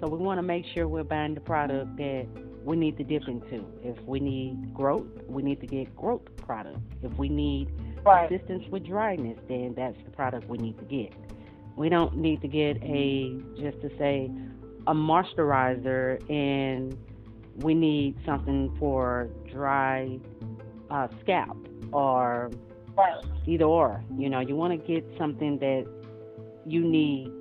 So we want to make sure we're buying the product that we need to dip into. If we need growth, we need to get growth product. If we need Right. assistance with dryness, then that's the product we need to get. We don't need to get a just to say a moisturizer and we need something for dry uh, scalp or Right. either or. You know, you want to get something that you need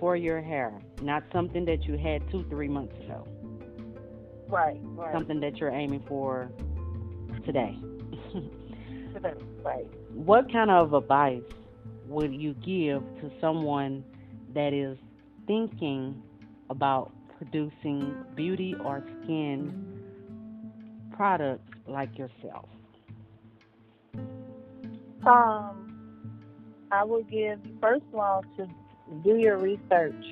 for your hair, not something that you had two, three months ago. Right. Right. Something that you're aiming for today. right. what kind of advice would you give to someone that is thinking about producing beauty or skin products like yourself? Um, I would give first of all to do your research.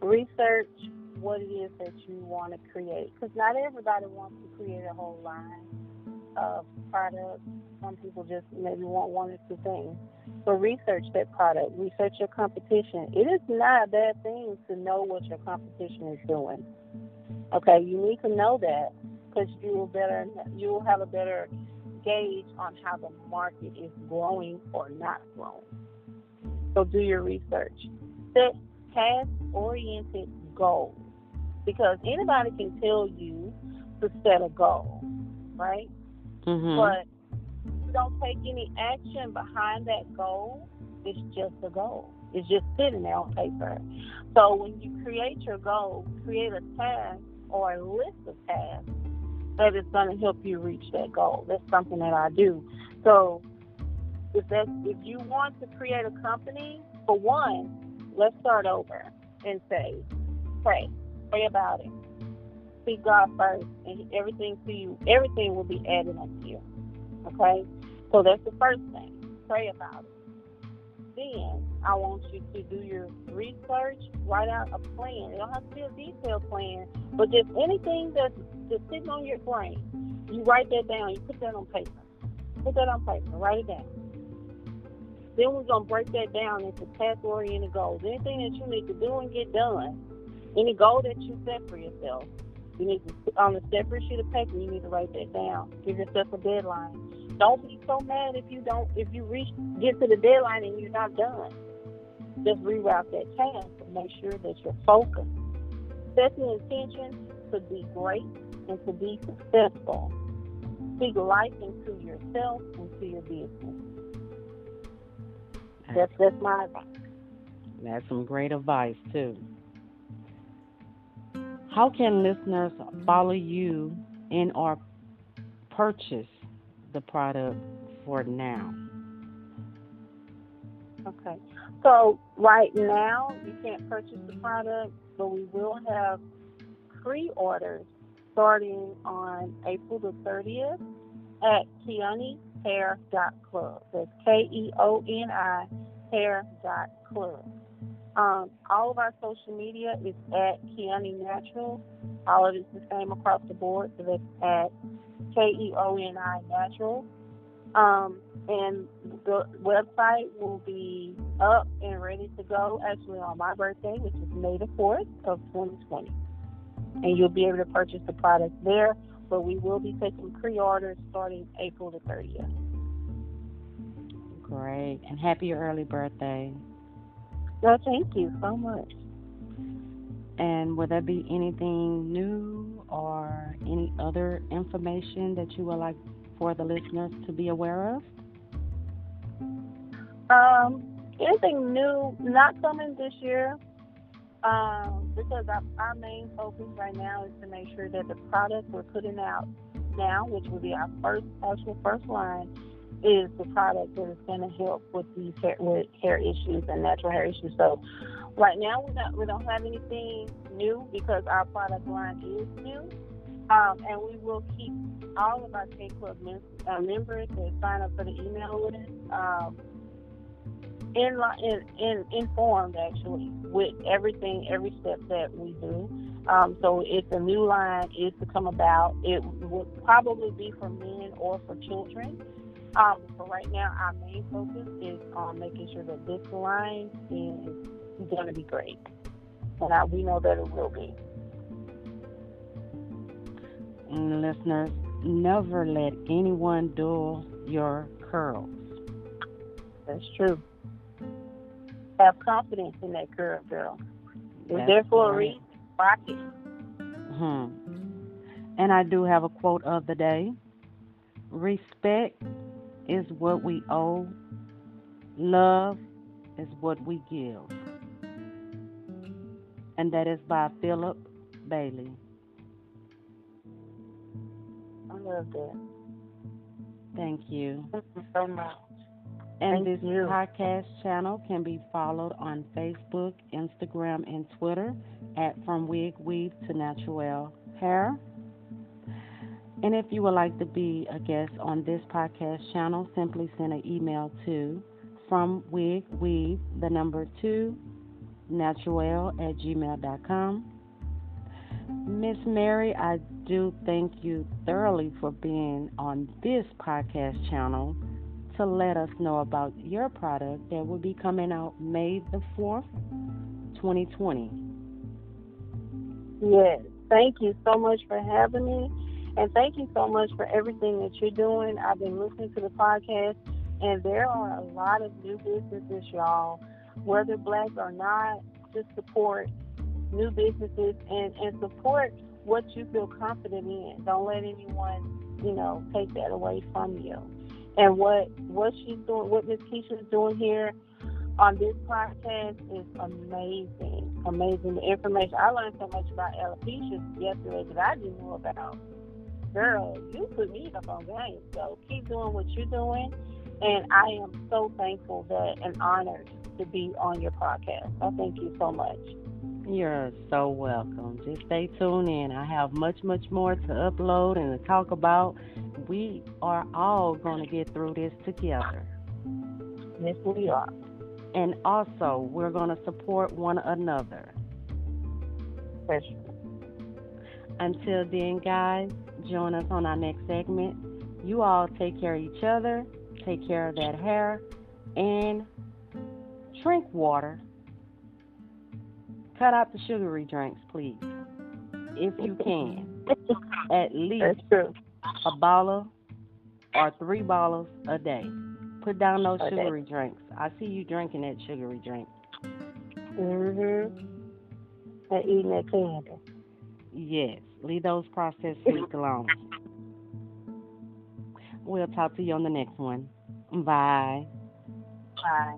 Research what it is that you want to create, because not everybody wants to create a whole line of products. Some people just maybe want one or two things. So research that product. Research your competition. It is not a bad thing to know what your competition is doing. Okay, you need to know that because you will better you will have a better gauge on how the market is growing or not growing. So do your research. Set task oriented goals because anybody can tell you to set a goal, right? Mm-hmm. But you don't take any action behind that goal, it's just a goal. It's just sitting there on paper. So when you create your goal, create a task or a list of tasks that is going to help you reach that goal. That's something that I do. So if that if you want to create a company, for one, let's start over and say, pray, pray about it. Seek God first, and everything to you, everything will be added unto you. Okay? So that's the first thing. Pray about it. Then I want you to do your research, write out a plan. It don't have to be a detailed plan, but just anything that's just sitting on your brain. You write that down, you put that on paper. Put that on paper, write it down. Then we're gonna break that down into task oriented goals. Anything that you need to do and get done, any goal that you set for yourself, you need to on a separate sheet of paper. You need to write that down. Give yourself a deadline. Don't be so mad if you don't if you reach get to the deadline and you're not done. Just reroute that task and make sure that you're focused. Set the intention to be great and to be successful. Speak life into yourself and to your business. That's that's my advice. That's some great advice too. How can listeners follow you and or purchase the product for now? Okay. So right now you can't purchase the product, but we will have pre-orders starting on April the 30th at keonihair.club. That's K-E-O-N-I hair.club. Um, all of our social media is at Keoni Natural. All of it's the same across the board, so that's at K E O N I Natural. Um, and the website will be up and ready to go actually on my birthday, which is May the 4th of 2020. And you'll be able to purchase the product there, but we will be taking pre orders starting April the 30th. Great. And happy early birthday. No, thank you so much. And will there be anything new or any other information that you would like for the listeners to be aware of? Um, anything new not coming this year. Um, because our, our main focus right now is to make sure that the product we're putting out now, which will be our first actual first line, is the product that is going to help with these hair, with hair issues and natural hair issues. So right now we don't we don't have anything new because our product line is new, um, and we will keep all of our K Club mem- uh, members that sign up for the email list um, in, in, in informed actually with everything every step that we do. Um, so if the new line is to come about, it would probably be for men or for children. Um, so right now, our main focus is on making sure that this line is going to be great, and I, we know that it will be. And listeners, never let anyone dull your curls. That's true. Have confidence in that curl, girl. It's That's there for a right. reason. Rock it. Hmm. And I do have a quote of the day. Respect is what we owe. Love is what we give. And that is by Philip Bailey. I love that. Thank you. Thank you so much. And Thank this you. podcast channel can be followed on Facebook, Instagram, and Twitter at From Wig Weave to Natural Hair. And if you would like to be a guest on this podcast channel, simply send an email to From Wig Weave, the number two, natural at gmail.com. Miss Mary, I do thank you thoroughly for being on this podcast channel to let us know about your product that will be coming out May the 4th, 2020. Yes. Thank you so much for having me. And thank you so much for everything that you're doing. I've been listening to the podcast, and there are a lot of new businesses, y'all, whether black or not, just support new businesses and, and support what you feel confident in. Don't let anyone, you know, take that away from you. And what what she's doing, what Miss Keisha's doing here on this podcast is amazing. Amazing. The information I learned so much about alopecia yesterday that I didn't know about. Girl, you put me up on game. So keep doing what you're doing. And I am so thankful that and honored to be on your podcast. I thank you so much. You're so welcome. Just stay tuned in. I have much, much more to upload and to talk about. We are all going to get through this together. Yes, we are. And also, we're going to support one another. Sure. Until then, guys, join us on our next segment. You all take care of each other, take care of that hair, and drink water. Cut out the sugary drinks, please, if you can. At least a bottle or three bottles a day. Put down those sugary drinks. I see you drinking that sugary drink. Mhm. And eating that candy. Yes, leave those processed alone. We'll talk to you on the next one. Bye. Bye.